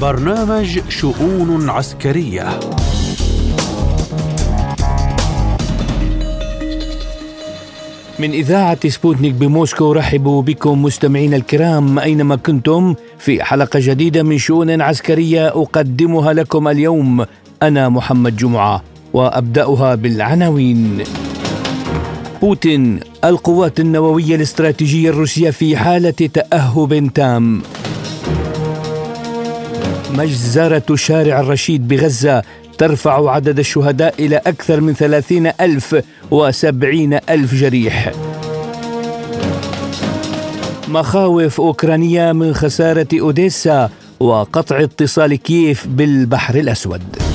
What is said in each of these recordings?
برنامج شؤون عسكرية. من إذاعة سبوتنيك بموسكو رحب بكم مستمعينا الكرام أينما كنتم في حلقة جديدة من شؤون عسكرية أقدمها لكم اليوم. أنا محمد جمعة وأبدأها بالعناوين. بوتين القوات النووية الاستراتيجية الروسية في حالة تأهب تام. مجزرة شارع الرشيد بغزة ترفع عدد الشهداء إلى أكثر من ثلاثين ألف وسبعين ألف جريح. مخاوف أوكرانيا من خسارة أوديسا وقطع اتصال كييف بالبحر الأسود.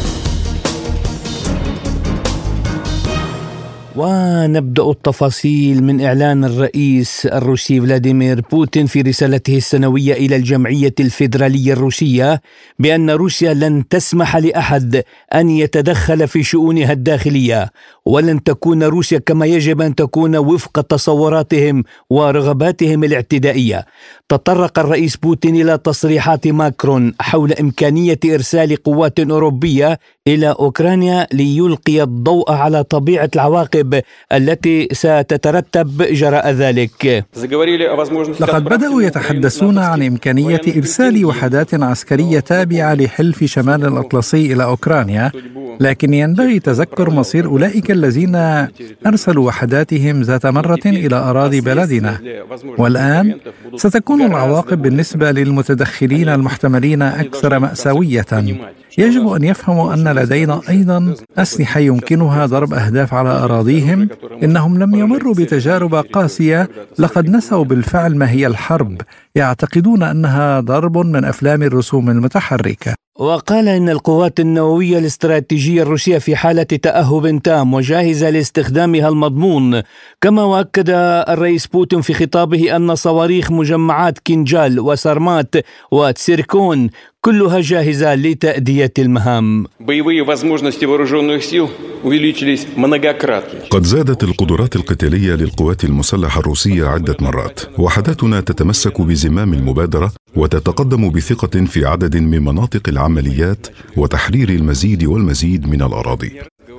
ونبدأ التفاصيل من إعلان الرئيس الروسي فلاديمير بوتين في رسالته السنوية إلى الجمعية الفيدرالية الروسية بأن روسيا لن تسمح لأحد أن يتدخل في شؤونها الداخلية ولن تكون روسيا كما يجب أن تكون وفق تصوراتهم ورغباتهم الاعتدائية. تطرق الرئيس بوتين إلى تصريحات ماكرون حول إمكانية إرسال قوات أوروبية إلى أوكرانيا ليلقي الضوء على طبيعة العواقب التي ستترتب جراء ذلك. لقد بدأوا يتحدثون عن إمكانية إرسال وحدات عسكرية تابعة لحلف شمال الأطلسي إلى أوكرانيا، لكن ينبغي تذكر مصير أولئك الذين أرسلوا وحداتهم ذات مرة إلى أراضي بلدنا. والآن ستكون العواقب بالنسبة للمتدخلين المحتملين أكثر مأساوية. يجب أن يفهموا أن لدينا أيضا أسلحة يمكنها ضرب أهداف على اراضيهم إنهم لم يمروا بتجارب قاسية لقد نسوا بالفعل ما هي الحرب يعتقدون أنها ضرب من أفلام الرسوم المتحركة. وقال إن القوات النووية الاستراتيجية الروسية في حالة تأهب تام وجاهزة لاستخدامها المضمون كما وأكد الرئيس بوتين في خطابه أن صواريخ مجمعات كينجال وسارمات وتسيركون كلها جاهزة لتأدية المهام. قد زادت القدرات القتالية للقوات المسلحة الروسية عدة مرات وحداتنا تتمسك بزمام المبادرة وتتقدم بثقة في عدد من مناطق العمليات وتحرير المزيد والمزيد من الأراضي.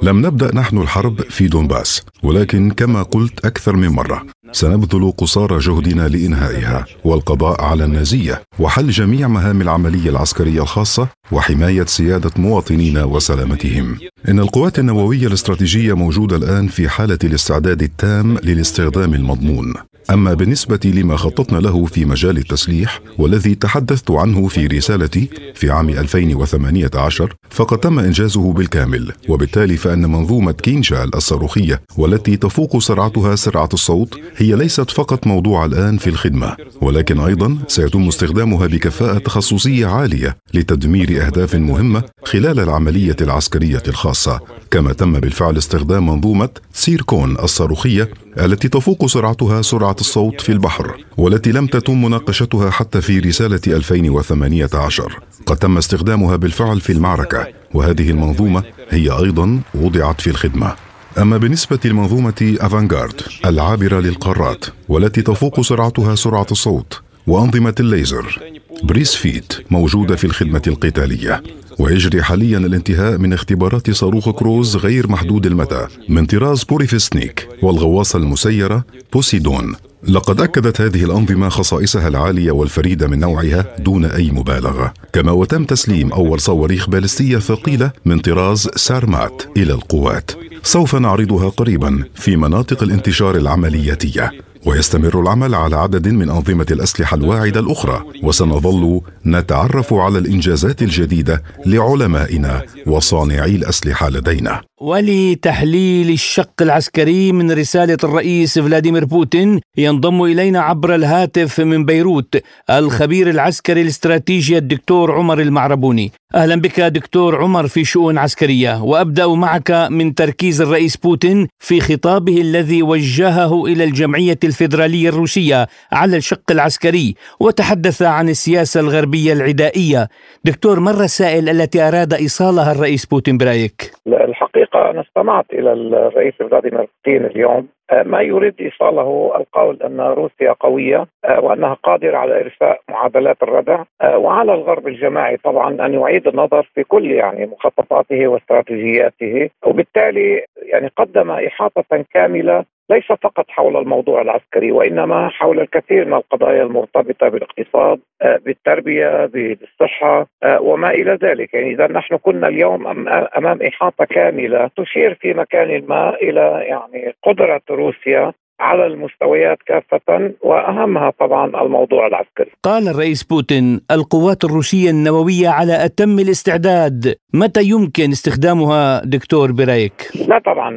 لم نبدأ نحن الحرب في دونباس ولكن كما قلت أكثر من مرة سنبذل قصارى جهدنا لإنهائها والقضاء على النازية وحل جميع مهام العملية العسكرية الخاصة وحماية سيادة مواطنينا وسلامتهم. إن القوات النووية الاستراتيجية موجودة الآن في حالة الاستعداد التام للاستخدام المضمون. أما بالنسبة لما خططنا له في مجال التسليح والذي تحدثت عنه في رسالتي في عام 2018 فقد تم إنجازه بالكامل وبالتالي فإن منظومة كينجال الصاروخية والتي تفوق سرعتها سرعه الصوت هي ليست فقط موضوع الآن في الخدمة ولكن أيضا سيتم استخدامها بكفاءة تخصصية عالية لتدمير أهداف مهمة خلال العملية العسكرية الخاصة كما تم بالفعل استخدام منظومة سيركون الصاروخية التي تفوق سرعتها سرعه الصوت في البحر والتي لم تتم مناقشتها حتى في رسالة 2018 قد تم استخدامها بالفعل في المعركة وهذه المنظومة هي أيضا وضعت في الخدمة. أما بالنسبة لمنظومة أفانغارد العابرة للقارات والتي تفوق سرعتها سرعة الصوت وأنظمة الليزر. بريس فيت موجودة في الخدمة القتالية ويجري حاليا الانتهاء من اختبارات صاروخ كروز غير محدود المدى من طراز بوريفسنيك والغواصة المسيرة بوسيدون. لقد أكدت هذه الأنظمة خصائصها العالية والفريدة من نوعها دون أي مبالغة. كما وتم تسليم أول صواريخ باليستية ثقيله من طراز سارمات إلى القوات. سوف نعرضها قريبا في مناطق الانتشار العملياتية. ويستمر العمل على عدد من أنظمة الأسلحة الواعدة الأخرى وسنظل نتعرف على الإنجازات الجديدة لعلمائنا وصانعي الأسلحة لدينا. ولتحليل الشق العسكري من رسالة الرئيس فلاديمير بوتين ينضم إلينا عبر الهاتف من بيروت الخبير العسكري الاستراتيجي الدكتور عمر المعربوني. أهلا بك دكتور عمر في شؤون عسكرية وأبدأ معك من تركيز الرئيس بوتين في خطابه الذي وجهه إلى الجمعية الفيدرالية الروسية على الشق العسكري وتحدث عن السياسة الغربية العدائية. دكتور ما الرسائل التي أراد إيصالها الرئيس بوتين برأيك؟ الحقيقة أنا استمعت إلى الرئيس فلاديمير بوتين اليوم. آه، ما يريد إيصاله القول أن روسيا قوية آه، وأنها قادرة على إرساء معادلات الردع. آه، وعلى الغرب الجماعي طبعا أن يعيد النظر في كل يعني مخططاته واستراتيجياته. وبالتالي يعني قدم إحاطة كاملة ليس فقط حول الموضوع العسكري وإنما حول الكثير من القضايا المرتبطة بالاقتصاد آه، بالتربية بالصحة آه، وما إلى ذلك. يعني إذا نحن كنا اليوم أمام إحاطة كاملة تشير في مكان ما إلى يعني قدرة روسيا على المستويات كافة وأهمها طبعا الموضوع العسكري. قال الرئيس بوتين القوات الروسية النووية على أتم الاستعداد. متى يمكن استخدامها دكتور برايك؟ لا طبعا.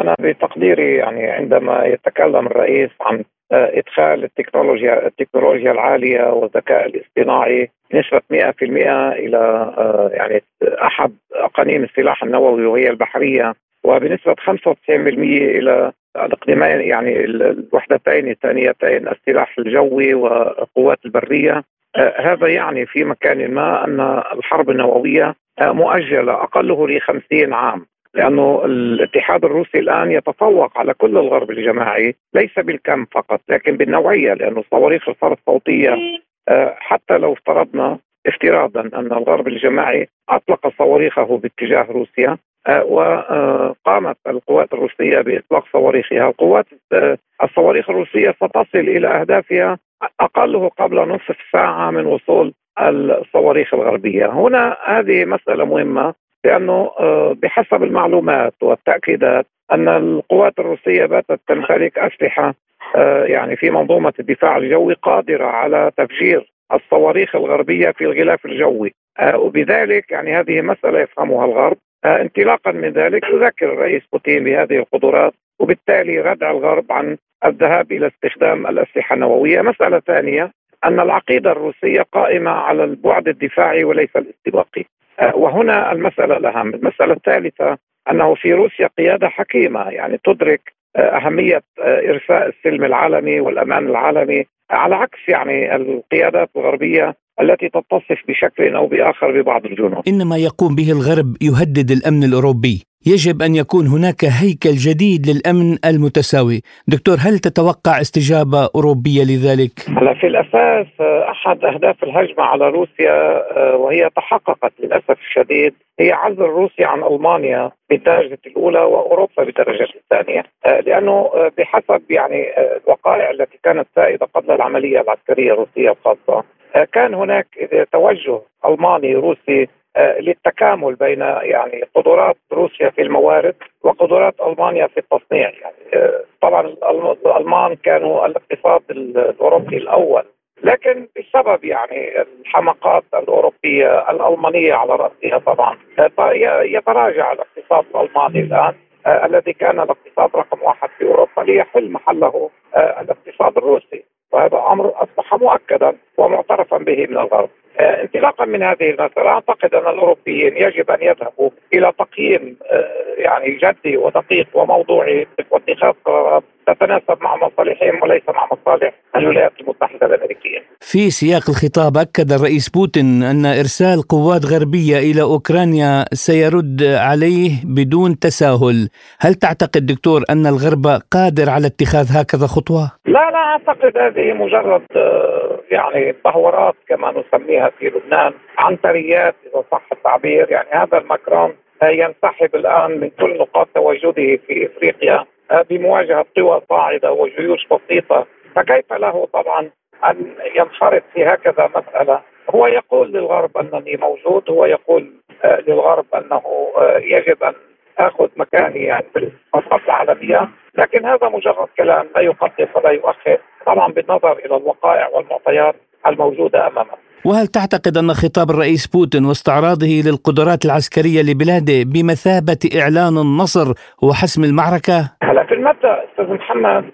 أنا بتقديري يعني عندما يتكلم الرئيس عن إدخال التكنولوجيا التكنولوجيا العالية والذكاء الاصطناعي بنسبه 100% إلى يعني أحد أقانيم السلاح النووي وهي البحرية. وبنسبة 95% إلى الاقليمين يعني الوحدتين الثانيتين السلاح الجوي والقوات البرية. آه، هذا يعني في مكان ما أن الحرب النووية آه، مؤجلة أقله ل 50 عام لأنه الاتحاد الروسي الآن يتفوق على كل الغرب الجماعي ليس بالكم فقط لكن بالنوعية لأنه صواريخ الفرد الصوتية آه، حتى لو افترضنا افتراضا أن الغرب الجماعي أطلق صواريخه باتجاه روسيا آه، وقامت القوات الروسية بإطلاق صواريخها. القوات آه، الصواريخ الروسية ستصل إلى أهدافها أقله قبل نصف ساعة من وصول الصواريخ الغربية. هنا هذه مسألة مهمة لأنه آه، بحسب المعلومات والتأكيدات أن القوات الروسية باتت تمتلك أسلحة يعني في منظومة الدفاع الجوي قادرة على تفجير الصواريخ الغربية في الغلاف الجوي. وبذلك يعني هذه مسألة يفهمها الغرب. آه، انطلاقا من ذلك يذكر الرئيس بوتين بهذه القدرات وبالتالي ردع الغرب عن الذهاب إلى استخدام الأسلحة النووية، مسألة ثانية أن العقيدة الروسية قائمة على البعد الدفاعي وليس الاستباقي. آه، وهنا المسألة الأهم، المسألة الثالثة أنه في روسيا قيادة حكيمة يعني تدرك آه، أهمية إرساء السلم العالمي والأمان العالمي. على عكس يعني القيادات الغربية التي تتصف بشكل أو بآخر ببعض الجنود. إنما يقوم به الغرب يهدد الأمن الأوروبي، يجب أن يكون هناك هيكل جديد للأمن المتساوي، دكتور هل تتوقع استجابة أوروبية لذلك؟ هلا في الأساس أحد أهداف الهجمة على روسيا آه، وهي تحققت للأسف الشديد هي عزل روسيا عن ألمانيا بالدرجه الأولى وأوروبا بالدرجه الثانية، آه، لأنه آه، بحسب يعني الوقائع التي كانت سائدة قبل العملية العسكرية الروسية الخاصة آه، كان هناك توجه ألماني روسي آه، للتكامل بين يعني قدرات روسيا في الموارد وقدرات ألمانيا في التصنيع. يعني آه، طبعا الألمان كانوا الاقتصاد الأوروبي الأول. لكن بسبب يعني الحماقات الأوروبية الألمانية على رأسها طبعا يتراجع الاقتصاد الألماني الآن الذي كان الاقتصاد رقم واحد في أوروبا ليحل محله الاقتصاد الروسي. وهذا أمر أصبح مؤكدا ومعترفا به من الغرب. آه، انطلاقا من هذه المسألة. أعتقد أن الأوروبيين يجب أن يذهبوا إلى تقييم آه، يعني جدي ودقيق وموضوعي واتخاذ قرارات تتناسب مع مصالحهم وليس مع مصالح الولايات المتحدة الأمريكية. في سياق الخطاب أكد الرئيس بوتين أن إرسال قوات غربية إلى أوكرانيا سيرد عليه بدون تساهل. هل تعتقد دكتور أن الغرب قادر على اتخاذ هكذا خطوة؟ لا لا أعتقد هذه مجرد آه، يعني تهورات كما نسميها في لبنان عنتريات إذا صح التعبير. يعني هذا المكرون ينسحب الآن من كل نقاط تواجده في إفريقيا آه، بمواجهة قوى صاعدة وجيوش بسيطة. فكيف له طبعا؟ أن ينخرط في هكذا مسألة. هو يقول للغرب أنني موجود هو يقول آه، للغرب أنه آه، يجب أن آخذ مكاني يعني في المنطقة العالمية. لكن هذا مجرد كلام لا يقدم ولا يؤخر. طبعا بالنظر إلى الوقائع والمعطيات الموجودة أمامنا. وهل تعتقد أن خطاب الرئيس بوتين واستعراضه للقدرات العسكرية لبلاده بمثابة إعلان النصر وحسم المعركة؟ هلا في المبدأ أستاذ محمد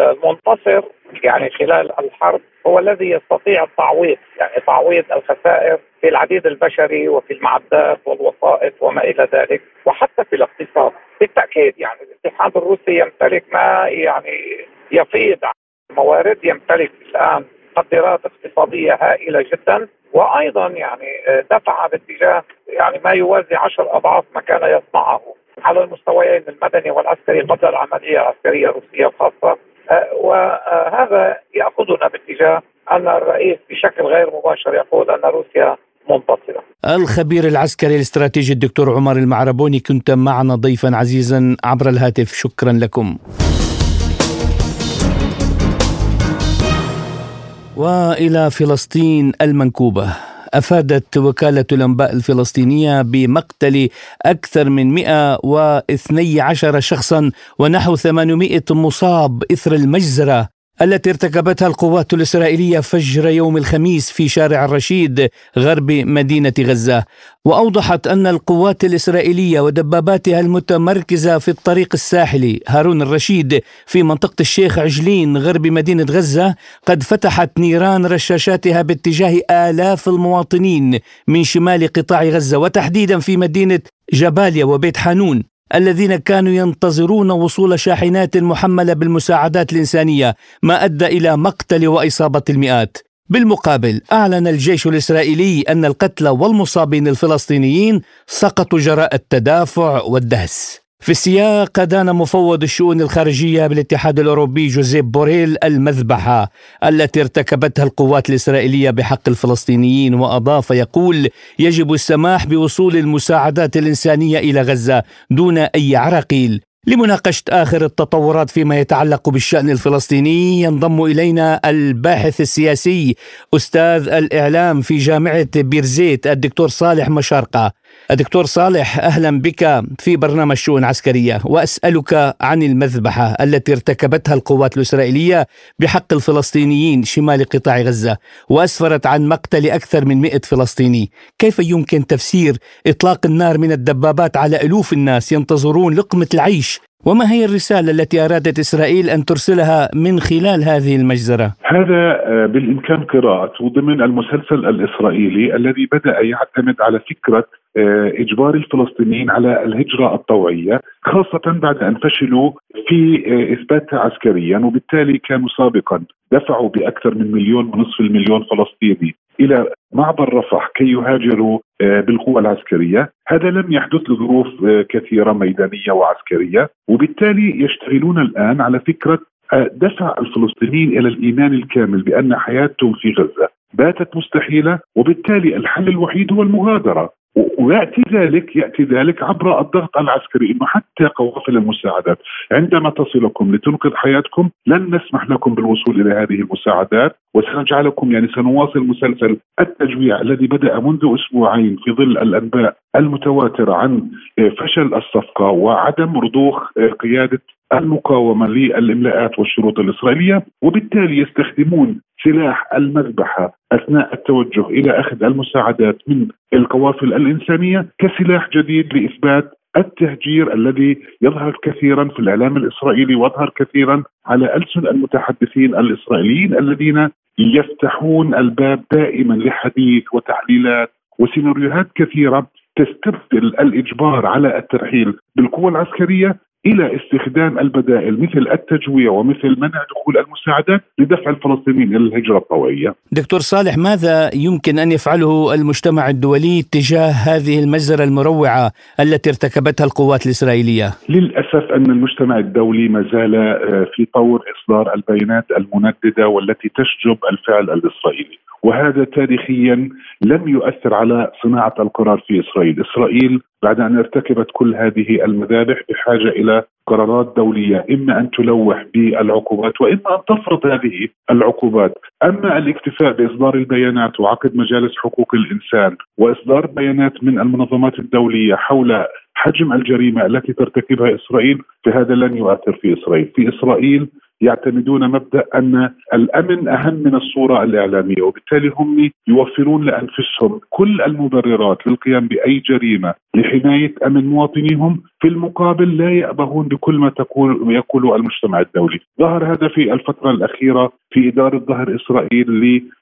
المنتصر يعني خلال الحرب هو الذي يستطيع التعويض يعني تعويض الخسائر في العديد البشري وفي المعدات والوسائط وما إلى ذلك وحتى في الاقتصاد بالتأكيد يعني الاتحاد الروسي يمتلك ما يعني يفيض عن الموارد يمتلك الآن مقدرات اقتصادية هائلة جدا وأيضا يعني دفع باتجاه يعني ما يوازي عشر أضعاف ما كان يصنعه على المستويين المدني والعسكري قبل العملية العسكرية الروسية الخاصة آه، وهذا يأخذنا باتجاه أن الرئيس بشكل غير مباشر يقول أن روسيا منتصره. الخبير العسكري الاستراتيجي الدكتور عمر المعربوني كنت معنا ضيفا عزيزا عبر الهاتف شكرا لكم. وإلى فلسطين المنكوبة. أفادت وكالة الأنباء الفلسطينية بمقتل أكثر من 112 شخصا ونحو 800 مصاب إثر المجزرة. التي ارتكبتها القوات الإسرائيلية فجر يوم الخميس في شارع الرشيد غرب مدينة غزة. وأوضحت أن القوات الإسرائيلية ودباباتها المتمركزة في الطريق الساحلي هارون الرشيد في منطقة الشيخ عجلين غرب مدينة غزة قد فتحت نيران رشاشاتها باتجاه آلاف المواطنين من شمال قطاع غزة وتحديدا في مدينة جباليا وبيت حانون. الذين كانوا ينتظرون وصول شاحنات محملة بالمساعدات الإنسانية ما أدى إلى مقتل وإصابة المئات. بالمقابل أعلن الجيش الإسرائيلي أن القتلى والمصابين الفلسطينيين سقطوا جراء التدافع والدهس. في السياق دان مفوض الشؤون الخارجية بالاتحاد الأوروبي جوزيف بوريل المذبحة التي ارتكبتها القوات الإسرائيلية بحق الفلسطينيين وأضاف يقول يجب السماح بوصول المساعدات الإنسانية إلى غزة دون أي عراقيل. لمناقشة آخر التطورات فيما يتعلق بالشأن الفلسطيني ينضم إلينا الباحث السياسي أستاذ الإعلام في جامعة بيرزيت الدكتور صالح مشارقة. الدكتور صالح أهلا بك في برنامج شؤون عسكرية. وأسألك عن المذبحة التي ارتكبتها القوات الإسرائيلية بحق الفلسطينيين شمال قطاع غزة. وأسفرت عن مقتل أكثر من 100 فلسطيني، كيف يمكن تفسير إطلاق النار من الدبابات على ألوف الناس ينتظرون لقمة العيش؟ وما هي الرسالة التي أرادت إسرائيل أن ترسلها من خلال هذه المجزرة؟ هذا آه، بالإمكان قراءته ضمن المسلسل الإسرائيلي الذي بدأ يعتمد على فكرة آه، إجبار الفلسطينيين على الهجرة الطوعية خاصة بعد أن فشلوا في آه، إثباتها عسكريا وبالتالي كانوا سابقا دفعوا بأكثر من مليون ونصف المليون فلسطيني إلى معبر رفح كي يهاجروا آه، بالقوة العسكرية. هذا لم يحدث لظروف كثيرة ميدانية وعسكرية وبالتالي يشتغلون الآن على فكرة دفع الفلسطينيين إلى الإيمان الكامل بأن حياتهم في غزة باتت مستحيلة وبالتالي الحل الوحيد هو المغادرة. ويأتي ذلك يأتي ذلك عبر الضغط العسكري إنه حتى قوافل المساعدات عندما تصلكم لتنقذ حياتكم لن نسمح لكم بالوصول إلى هذه المساعدات وسنجعلكم يعني سنواصل مسلسل التجويع الذي بدأ منذ أسبوعين في ظل الأنباء المتواترة عن فشل الصفقة وعدم رضوخ قيادة المقاومة للإملاءات والشروط الإسرائيلية وبالتالي يستخدمون سلاح المذبحة أثناء التوجه إلى أخذ المساعدات من القوافل الإنسانية كسلاح جديد لإثبات التهجير الذي يظهر كثيرا في الإعلام الإسرائيلي ويظهر كثيرا على ألسن المتحدثين الإسرائيليين الذين يفتحون الباب دائما لحديث وتحليلات وسيناريوهات كثيرة تستبدل الإجبار على الترحيل بالقوة العسكرية إلى استخدام البدائل مثل التجويع ومثل منع دخول المساعدات لدفع الفلسطينيين إلى الهجرة الطوعية. دكتور صالح ماذا يمكن أن يفعله المجتمع الدولي تجاه هذه المجزرة المروعة التي ارتكبتها القوات الإسرائيلية؟ للأسف أن المجتمع الدولي ما زال آه، في طور إصدار البيانات المنددة والتي تشجب الفعل الإسرائيلي. وهذا تاريخيا لم يؤثر على صناعة القرار في إسرائيل، إسرائيل بعد أن ارتكبت كل هذه المذابح بحاجة إلى قرارات دولية إما أن تلوح بالعقوبات وإما أن تفرض هذه العقوبات، أما الاكتفاء بإصدار البيانات وعقد مجالس حقوق الإنسان وإصدار بيانات من المنظمات الدولية حول حجم الجريمة التي ترتكبها إسرائيل فهذا لن يؤثر في إسرائيل، في إسرائيل يعتمدون مبدأ أن الأمن أهم من الصورة الإعلامية وبالتالي هم يوفرون لأنفسهم كل المبررات للقيام بأي جريمة لحماية أمن مواطنيهم في المقابل لا يأبهون بكل ما تقول يقوله المجتمع الدولي. ظهر هذا في الفترة الأخيرة في إدارة ظهر إسرائيل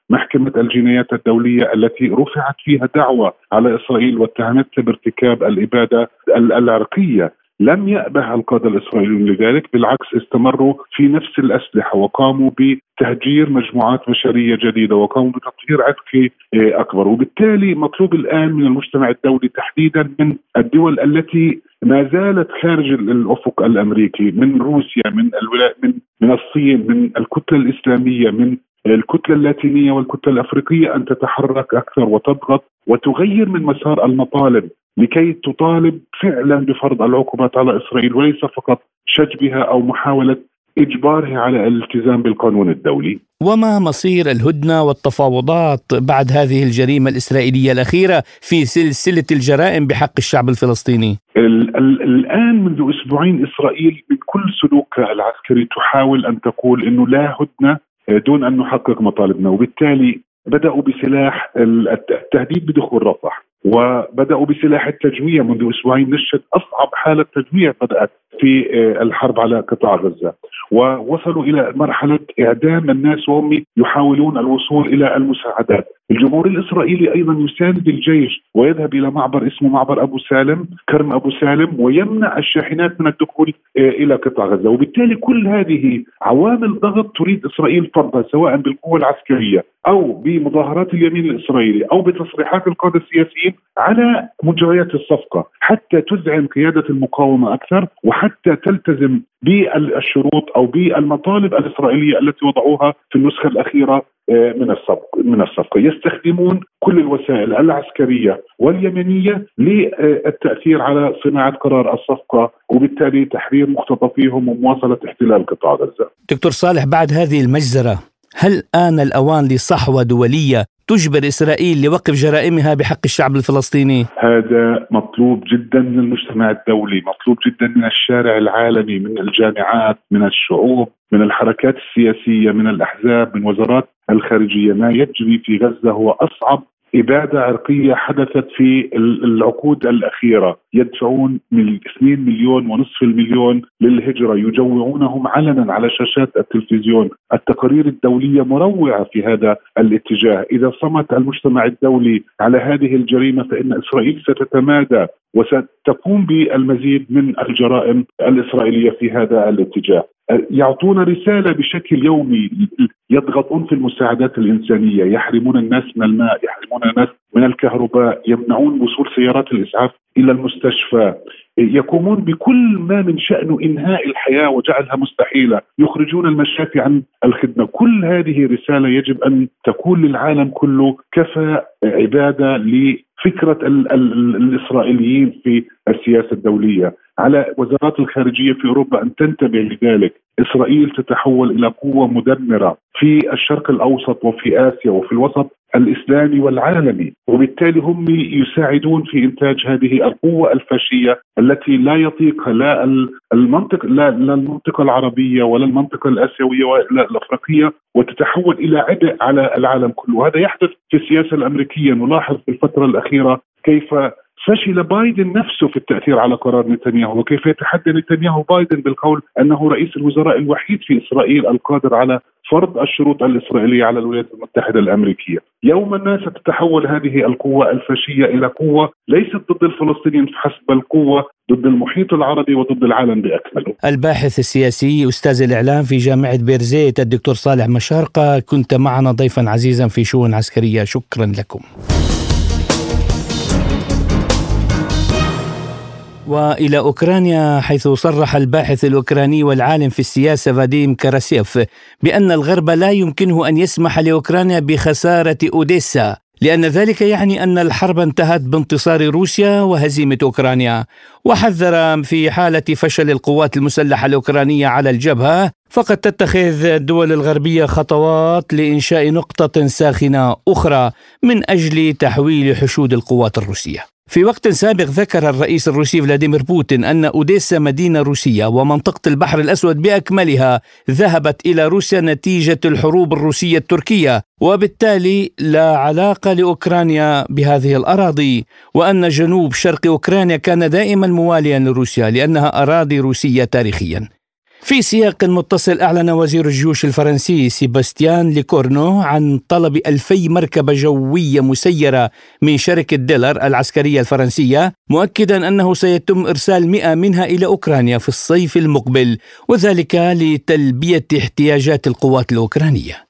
لمحكمة الجنايات الدولية التي رفعت فيها دعوة على إسرائيل واتهمتها بارتكاب الإبادة العرقية لم يأبه القادة الإسرائيليون لذلك بالعكس استمروا في نفس الأسلحة وقاموا بتهجير مجموعات بشرية جديدة وقاموا بتطهير عسكري آه، أكبر. وبالتالي مطلوب الآن من المجتمع الدولي تحديدا من الدول التي ما زالت خارج الأفق الأمريكي من روسيا من الولايات من من الصين من الكتلة الإسلامية من الكتلة اللاتينية والكتلة الأفريقية أن تتحرك أكثر وتضغط وتغير من مسار المطالب. لكي تطالب فعلا بفرض العقوبات على إسرائيل وليس فقط شجبها أو محاولة إجبارها على الالتزام بالقانون الدولي. وما مصير الهدنة والتفاوضات بعد هذه الجريمة الإسرائيلية الأخيرة في سلسلة الجرائم بحق الشعب الفلسطيني؟ ال ال الآن منذ أسبوعين إسرائيل من كل سلوكها العسكري تحاول أن تقول إنه لا هدنة دون أن نحقق مطالبنا وبالتالي بدأوا بسلاح التهديد بدخول رفح وبدأوا بسلاح التجويع منذ أسبوعين نشهد أصعب حالة تجويع بدأت. في آه، الحرب على قطاع غزة. ووصلوا إلى مرحلة إعدام الناس وهم يحاولون الوصول إلى المساعدات. الجمهور الإسرائيلي أيضا يساند الجيش ويذهب إلى معبر اسمه معبر أبو سالم كرم أبو سالم ويمنع الشاحنات من الدخول آه، إلى قطاع غزة. وبالتالي كل هذه عوامل ضغط تريد إسرائيل فرضها سواء بالقوة العسكرية أو بمظاهرات اليمين الإسرائيلي أو بتصريحات القادة السياسيين على مجريات الصفقة حتى تزعم قيادة المقاومة أكثر وحتى تلتزم بالشروط أو بالمطالب الإسرائيلية التي وضعوها في النسخة الأخيرة آه، من الصفقه من الصفقه، يستخدمون كل الوسائل العسكرية واليمنية للتأثير على صناعة قرار الصفقة وبالتالي تحرير مختطفيهم ومواصلة احتلال قطاع غزة. دكتور صالح بعد هذه المجزرة هل آن الأوان لصحوة دولية تجبر إسرائيل لوقف جرائمها بحق الشعب الفلسطيني؟ هذا مطلوب جدا من المجتمع الدولي مطلوب جدا من الشارع العالمي من الجامعات من الشعوب من الحركات السياسية من الأحزاب من وزارات الخارجية ما يجري في غزة هو أصعب إبادة عرقية حدثت في العقود الأخيرة. يدفعون من 2 مليون ونصف المليون للهجرة. يجوعونهم علنا على شاشات التلفزيون. التقارير الدولية مروعة في هذا الاتجاه. إذا صمت المجتمع الدولي على هذه الجريمة فإن إسرائيل ستتمادى. وستقوم بالمزيد من الجرائم الإسرائيلية في هذا الاتجاه. يعطون رسالة بشكل يومي يضغطون في المساعدات الإنسانية، يحرمون الناس من الماء، يحرمون الناس من الكهرباء، يمنعون وصول سيارات الإسعاف إلى المستشفى، يقومون بكل ما من شانه إنهاء الحياة وجعلها مستحيلة، يخرجون المشافي عن الخدمة، كل هذه رسالة يجب أن تكون للعالم كله كفى عبادة لفكرة الإسرائيليين في السياسة الدولية. على وزارات الخارجية في أوروبا أن تنتبه لذلك، إسرائيل تتحول إلى قوة مدمرة في الشرق الأوسط وفي آسيا وفي الوسط. الإسلامي والعالمي، وبالتالي هم يساعدون في إنتاج هذه القوة الفاشية التي لا يطيقها لا المنطق لا, لا المنطقة العربية ولا المنطقة الآسيوية ولا الأفريقية وتتحول إلى عبء على العالم كله، هذا يحدث في السياسة الأمريكية، نلاحظ في الفترة الأخيرة كيف فشل بايدن نفسه في التأثير على قرار نتنياهو وكيف يتحدى نتنياهو بايدن بالقول أنه رئيس الوزراء الوحيد في إسرائيل القادر على فرض الشروط الإسرائيلية على الولايات المتحدة الأمريكية، يوما ما ستتحول هذه القوة الفاشية إلى قوة ليست ضد الفلسطينيين فحسب بل قوه ضد المحيط العربي وضد العالم بأكمله. الباحث السياسي أستاذ الإعلام في جامعة بيرزيت الدكتور صالح مشارقة كنت معنا ضيفا عزيزا في شؤون عسكرية شكرا لكم. وإلى أوكرانيا حيث صرح الباحث الأوكراني والعالم في السياسة فاديم كاراسيف بأن الغرب لا يمكنه أن يسمح لأوكرانيا بخسارة أوديسا لأن ذلك يعني أن الحرب انتهت بانتصار روسيا وهزيمة أوكرانيا. وحذر في حالة فشل القوات المسلحة الأوكرانية على الجبهة فقد تتخذ الدول الغربية خطوات لإنشاء نقطة ساخنة أخرى من أجل تحويل حشود القوات الروسية. في وقت سابق ذكر الرئيس الروسي فلاديمير بوتين أن أوديسا مدينة روسية ومنطقة البحر الأسود بأكملها ذهبت إلى روسيا نتيجة الحروب الروسية التركية وبالتالي لا علاقة لأوكرانيا بهذه الأراضي وأن جنوب شرق أوكرانيا كان دائما مواليا لروسيا لأنها أراضي روسية تاريخيا. في سياق متصل أعلن وزير الجيوش الفرنسي سيباستيان ليكورنو عن طلب ألفي مركبة جوية مسيرة من شركة ديلير العسكرية الفرنسية مؤكدا أنه سيتم إرسال مئة منها إلى أوكرانيا في الصيف المقبل وذلك لتلبية احتياجات القوات الأوكرانية.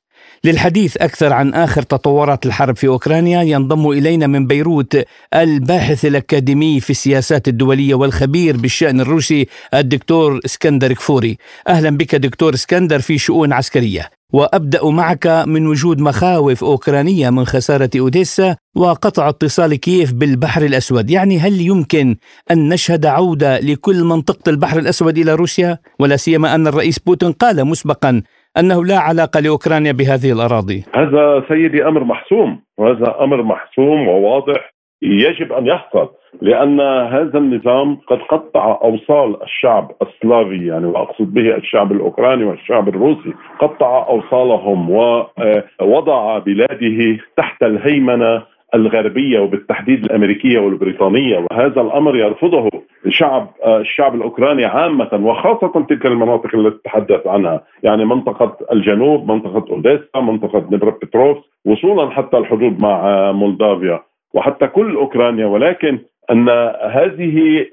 للحديث أكثر عن آخر تطورات الحرب في أوكرانيا ينضم إلينا من بيروت الباحث الأكاديمي في السياسات الدولية والخبير بالشأن الروسي الدكتور إسكندر كفوري. أهلا بك دكتور إسكندر في شؤون عسكرية. وأبدأ معك من وجود مخاوف أوكرانية من خسارة أوديسا وقطع اتصال كييف بالبحر الأسود، يعني هل يمكن أن نشهد عودة لكل منطقة البحر الأسود إلى روسيا؟ ولا سيما أن الرئيس بوتين قال مسبقا أنه لا علاقة لأوكرانيا بهذه الأراضي. هذا سيدي أمر محسوم وهذا أمر محسوم وواضح يجب أن يحصل لأن هذا النظام قد قطع أوصال الشعب السلافي يعني وأقصد به الشعب الأوكراني والشعب الروسي قطع أوصالهم ووضع بلاده تحت الهيمنة الغربية وبالتحديد الأمريكية والبريطانية وهذا الأمر يرفضه شعب الشعب الأوكراني عامة وخاصة تلك المناطق التي تتحدث عنها. يعني منطقة الجنوب منطقة أوديسا منطقة بتروفس وصولا حتى الحدود مع مولدافيا. وحتى كل أوكرانيا ولكن أن هذه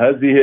هذه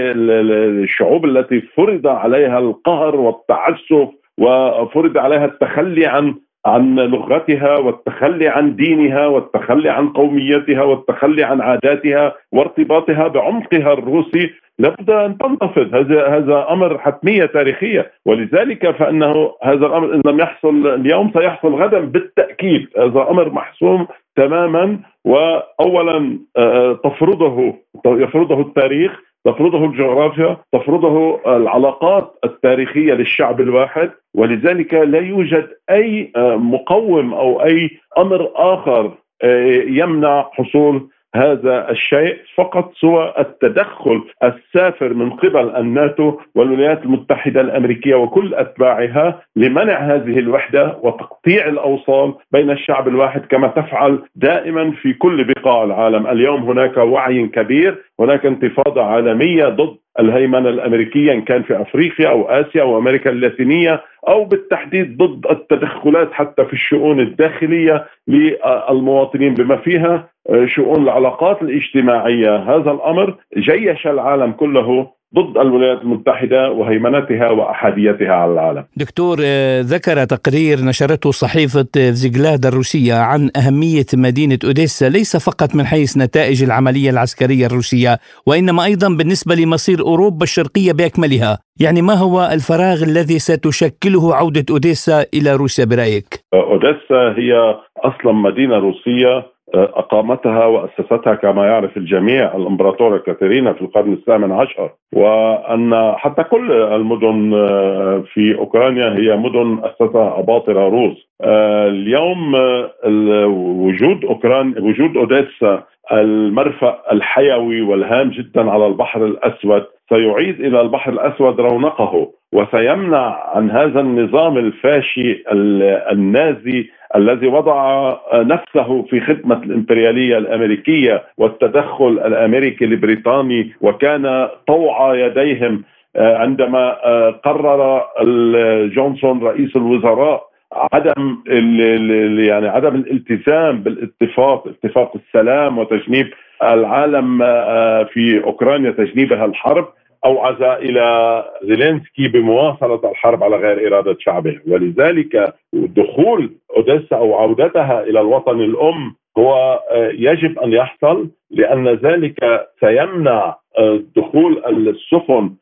الشعوب التي فرض عليها القهر والتعسف وفرض عليها التخلي عن عن لغتها والتخلي عن دينها والتخلي عن قوميتها والتخلي عن عاداتها وارتباطها بعمقها الروسي لابد أن تنتفض. هذا هذا أمر حتمية تاريخية. ولذلك فإنه هذا الأمر إن لم يحصل اليوم سيحصل غدا بالتأكيد. هذا أمر محسوم تماما. واولا آه، تفرضه يفرضه التاريخ تفرضه الجغرافيا تفرضه العلاقات التاريخية للشعب الواحد ولذلك لا يوجد أي مقوم أو أي أمر آخر آه، يمنع حصول هذا الشيء فقط سوى التدخل السافر من قبل الناتو والولايات المتحدة الأمريكية وكل أتباعها لمنع هذه الوحدة وتقطيع الأوصال بين الشعب الواحد كما تفعل دائما في كل بقاع العالم، اليوم هناك وعي كبير، هناك انتفاضة عالمية ضد الهيمنة الأمريكية إن كان في أفريقيا أو آسيا أو أمريكا اللاتينية. أو بالتحديد ضد التدخلات حتى في الشؤون الداخلية للمواطنين بما فيها شؤون العلاقات الاجتماعية. هذا الأمر جيش العالم كله ضد الولايات المتحدة وهيمنتها وأحاديتها على العالم دكتور آه، ذكر تقرير نشرته صحيفة زيغلاد الروسية عن أهمية مدينة أوديسا ليس فقط من حيث نتائج العملية العسكرية الروسية وإنما أيضا بالنسبة لمصير أوروبا الشرقية بأكملها يعني ما هو الفراغ الذي ستشكله عودة أوديسا إلى روسيا برأيك؟ أوديسا هي أصلا مدينة روسية أقامتها وأسستها كما يعرف الجميع الإمبراطورة كاترينا في القرن الثامن عشر. وأن حتى كل المدن آه، في أوكرانيا هي مدن أسسها أباطرة روس. آه، اليوم آه، وجود أوكران وجود أوديسا المرفأ الحيوي والهام جدا على البحر الأسود سيعيد إلى البحر الأسود رونقه وسيمنع عن هذا النظام الفاشي النازي الذي وضع نفسه في خدمة الإمبريالية الأمريكية والتدخل الأمريكي البريطاني وكان طوع يديهم آه، عندما آه، قرر جونسون رئيس الوزراء عدم يعني عدم الالتزام بالاتفاق اتفاق السلام وتجنيب العالم آه، في أوكرانيا تجنيبها الحرب. أوعز إلى زيلينسكي بمواصلة الحرب على غير إرادة شعبه. ولذلك دخول أوديسا أو عودتها إلى الوطن الأم هو آه، يجب أن يحصل لأن ذلك سيمنع آه، دخول السفن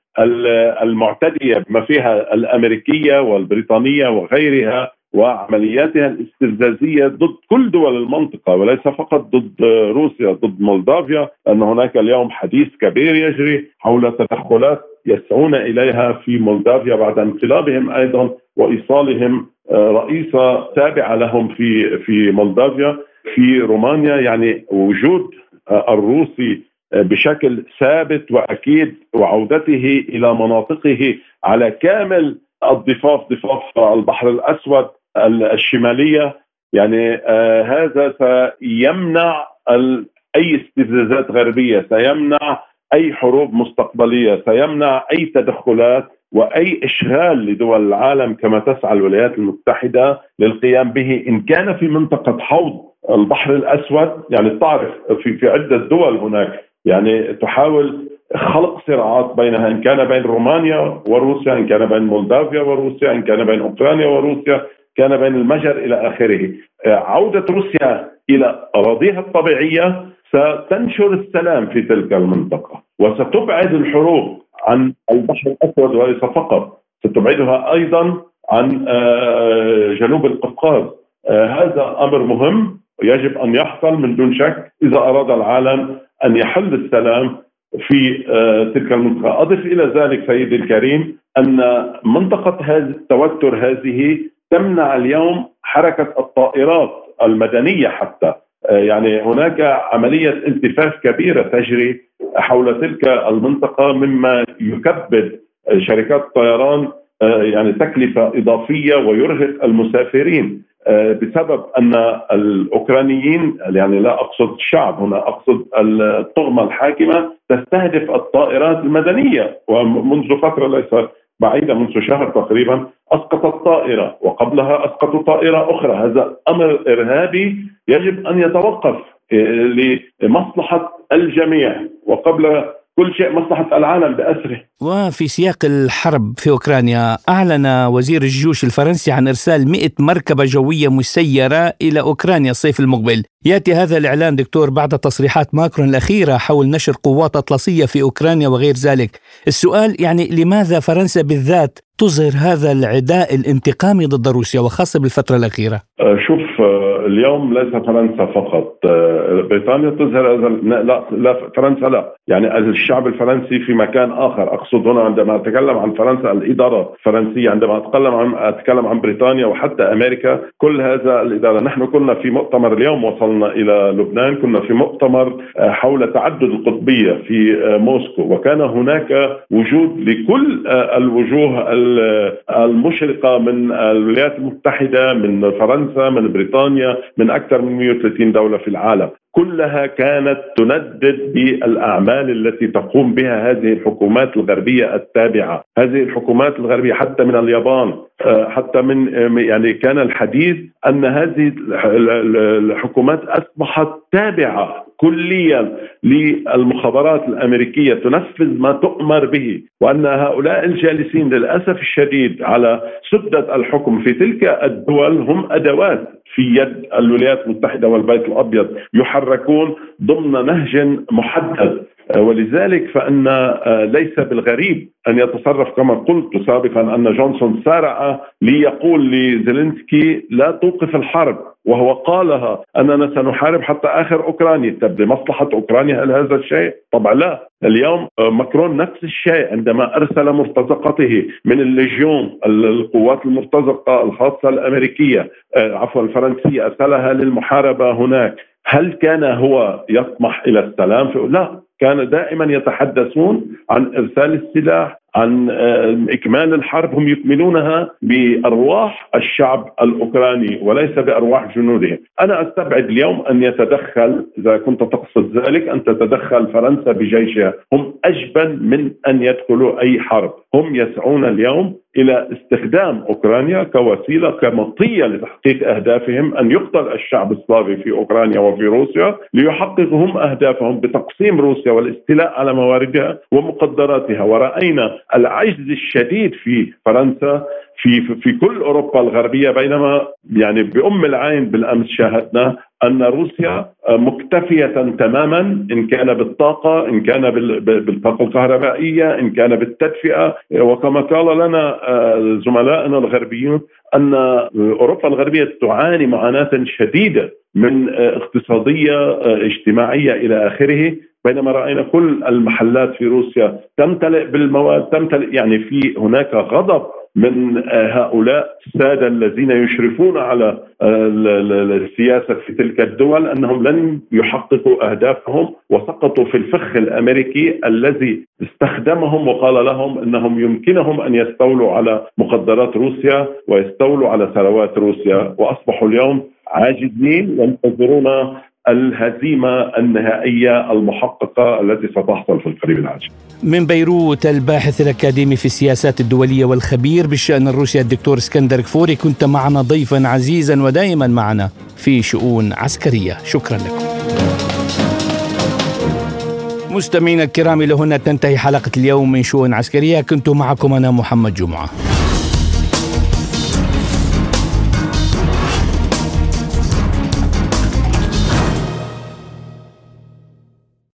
المعتدية بما فيها الأمريكية والبريطانية وغيرها وعملياتها الاستفزازية ضد كل دول المنطقة وليس فقط ضد روسيا ضد مولدافيا لأن هناك اليوم حديث كبير يجري حول تدخلات يسعون إليها في مولدافيا بعد انقلابهم أيضا وإيصالهم آه، رئيسة تابعة لهم في في مولدافيا في رومانيا. يعني وجود آه، الروسي آه، بشكل ثابت وأكيد وعودته إلى مناطقه على كامل الضفاف ضفاف البحر الأسود الشمالية. يعني آه هذا سيمنع أي استفزازات غربية سيمنع أي حروب مستقبلية سيمنع أي تدخلات وأي إشغال لدول العالم كما تسعى الولايات المتحدة للقيام به. إن كان في منطقة حوض البحر الأسود يعني تعرف في في عدة دول هناك يعني تحاول خلق صراعات بينها إن كان بين رومانيا وروسيا إن كان بين مولدافيا وروسيا إن كان بين أوكرانيا وروسيا كان بين المجر إلى آخره. عودة روسيا إلى أراضيها الطبيعية ستنشر السلام في تلك المنطقة وستبعد الحروب عن البحر الأسود وليس فقط ستبعدها أيضا عن آه، جنوب القفقاز. آه، هذا أمر مهم يجب أن يحصل من دون شك إذا أراد العالم أن يحل السلام في آه، تلك المنطقة، أضف إلى ذلك سيدي الكريم أن منطقة هذا التوتر هذه تمنع اليوم حركة الطائرات المدنية حتى. يعني هناك عملية التفاف كبيرة تجري حول تلك المنطقة مما يكبد شركات الطيران يعني تكلفة إضافية ويرهق المسافرين بسبب أن الأوكرانيين يعني لا أقصد الشعب هنا أقصد الطغمة الحاكمة تستهدف الطائرات المدنية ومنذ فترة ليس بعيدة منذ شهر تقريبا أسقطت طائرة وقبلها أسقطوا طائرة أخرى. هذا أمر إرهابي يجب أن يتوقف آه، لمصلحة الجميع. وقبل كل شيء مصلحة العالم بأسره. وفي سياق الحرب في أوكرانيا أعلن وزير الجيوش الفرنسي عن إرسال 100 مركبة جوية مسيرة إلى أوكرانيا الصيف المقبل. يأتي هذا الإعلان دكتور بعد تصريحات ماكرون الأخيرة حول نشر قوات أطلسية في أوكرانيا وغير ذلك. السؤال يعني لماذا فرنسا بالذات تظهر هذا العداء الانتقامي ضد روسيا وخاصة بالفترة الأخيرة. أه، شوف أه، اليوم ليس فرنسا فقط. أه، بريطانيا تظهر هذا لا, لا فرنسا لا. يعني الشعب الفرنسي في مكان آخر. أقصد هنا عندما أتكلم عن فرنسا الإدارة الفرنسية عندما أتكلم عن أتكلم عن بريطانيا وحتى أمريكا كل هذا الإدارة. نحن كنا في مؤتمر اليوم وصلنا إلى لبنان كنا في مؤتمر حول تعدد القطبية في موسكو. وكان هناك وجود لكل الوجوه المشرقة من الولايات المتحدة من فرنسا من بريطانيا من أكثر من 130 دولة في العالم. كلها كانت تندد بالأعمال التي تقوم بها هذه الحكومات الغربية التابعة، هذه الحكومات الغربية حتى من اليابان آه، حتى من يعني كان الحديث أن هذه الحكومات أصبحت تابعة كليا للمخابرات الأمريكية تنفذ ما تؤمر به وأن هؤلاء الجالسين للأسف الشديد على سدة الحكم في تلك الدول هم أدوات في يد الولايات المتحدة والبيت الأبيض يحركون ضمن نهج محدد. ولذلك فإن آه، ليس بالغريب أن يتصرف كما قلت سابقا أن جونسون سارع ليقول لزيلينسكي لا توقف الحرب. وهو قالها أننا سنحارب حتى آخر أوكرانيا، طب لمصلحه أوكرانيا هل هذا الشيء؟ طبعا لا، اليوم آه، ماكرون نفس الشيء عندما أرسل مرتزقته من ال légion القوات المرتزقة الخاصة الأمريكية آه، عفوا الفرنسية أرسلها للمحاربة هناك، هل كان هو يطمح إلى السلام؟ لا، كان دائما يتحدثون عن إرسال السلاح عن إكمال الحرب هم يكملونها بأرواح الشعب الأوكراني وليس بأرواح جنودهم، أنا أستبعد اليوم أن يتدخل إذا كنت تقصد ذلك أن تتدخل فرنسا بجيشها، هم أجبن من أن يدخلوا أي حرب، هم يسعون اليوم إلى استخدام أوكرانيا كوسيلة كمطية لتحقيق أهدافهم أن يقتل الشعب السلافي في أوكرانيا وفي روسيا ليحققوا هم أهدافهم بتقسيم روسيا والاستيلاء على مواردها ومقدراتها. ورأينا العجز الشديد في فرنسا في في كل أوروبا الغربية بينما يعني بأم العين بالأمس شاهدنا أن روسيا مكتفية تماما إن كان بالطاقة إن كان بالطاقة الكهربائية إن كان بالتدفئة. وكما قال لنا آه، زملائنا الغربيون أن أوروبا الغربية تعاني معاناة شديدة من آه، اقتصادية آه، اجتماعية إلى آخره. بينما رأينا كل المحلات في روسيا تمتلئ بالمواد تمتلئ يعني في هناك غضب من هؤلاء السادة الذين يشرفون على السياسة في تلك الدول أنهم لن يحققوا أهدافهم وسقطوا في الفخ الأمريكي الذي استخدمهم وقال لهم إنهم يمكنهم أن يستولوا على مقدرات روسيا ويستولوا على ثروات روسيا. وأصبحوا اليوم عاجزين ينتظرون الهزيمة النهائية المحققة التي ستحصل في القريب العاجل. من بيروت الباحث الأكاديمي في السياسات الدولية والخبير بالشأن الروسي الدكتور إسكندر كفوري كنت معنا ضيفا عزيزا ودائما معنا في شؤون عسكرية، شكرا لكم. مستمعينا الكرام إلى هنا تنتهي حلقة اليوم من شؤون عسكرية كنت معكم أنا محمد جمعة.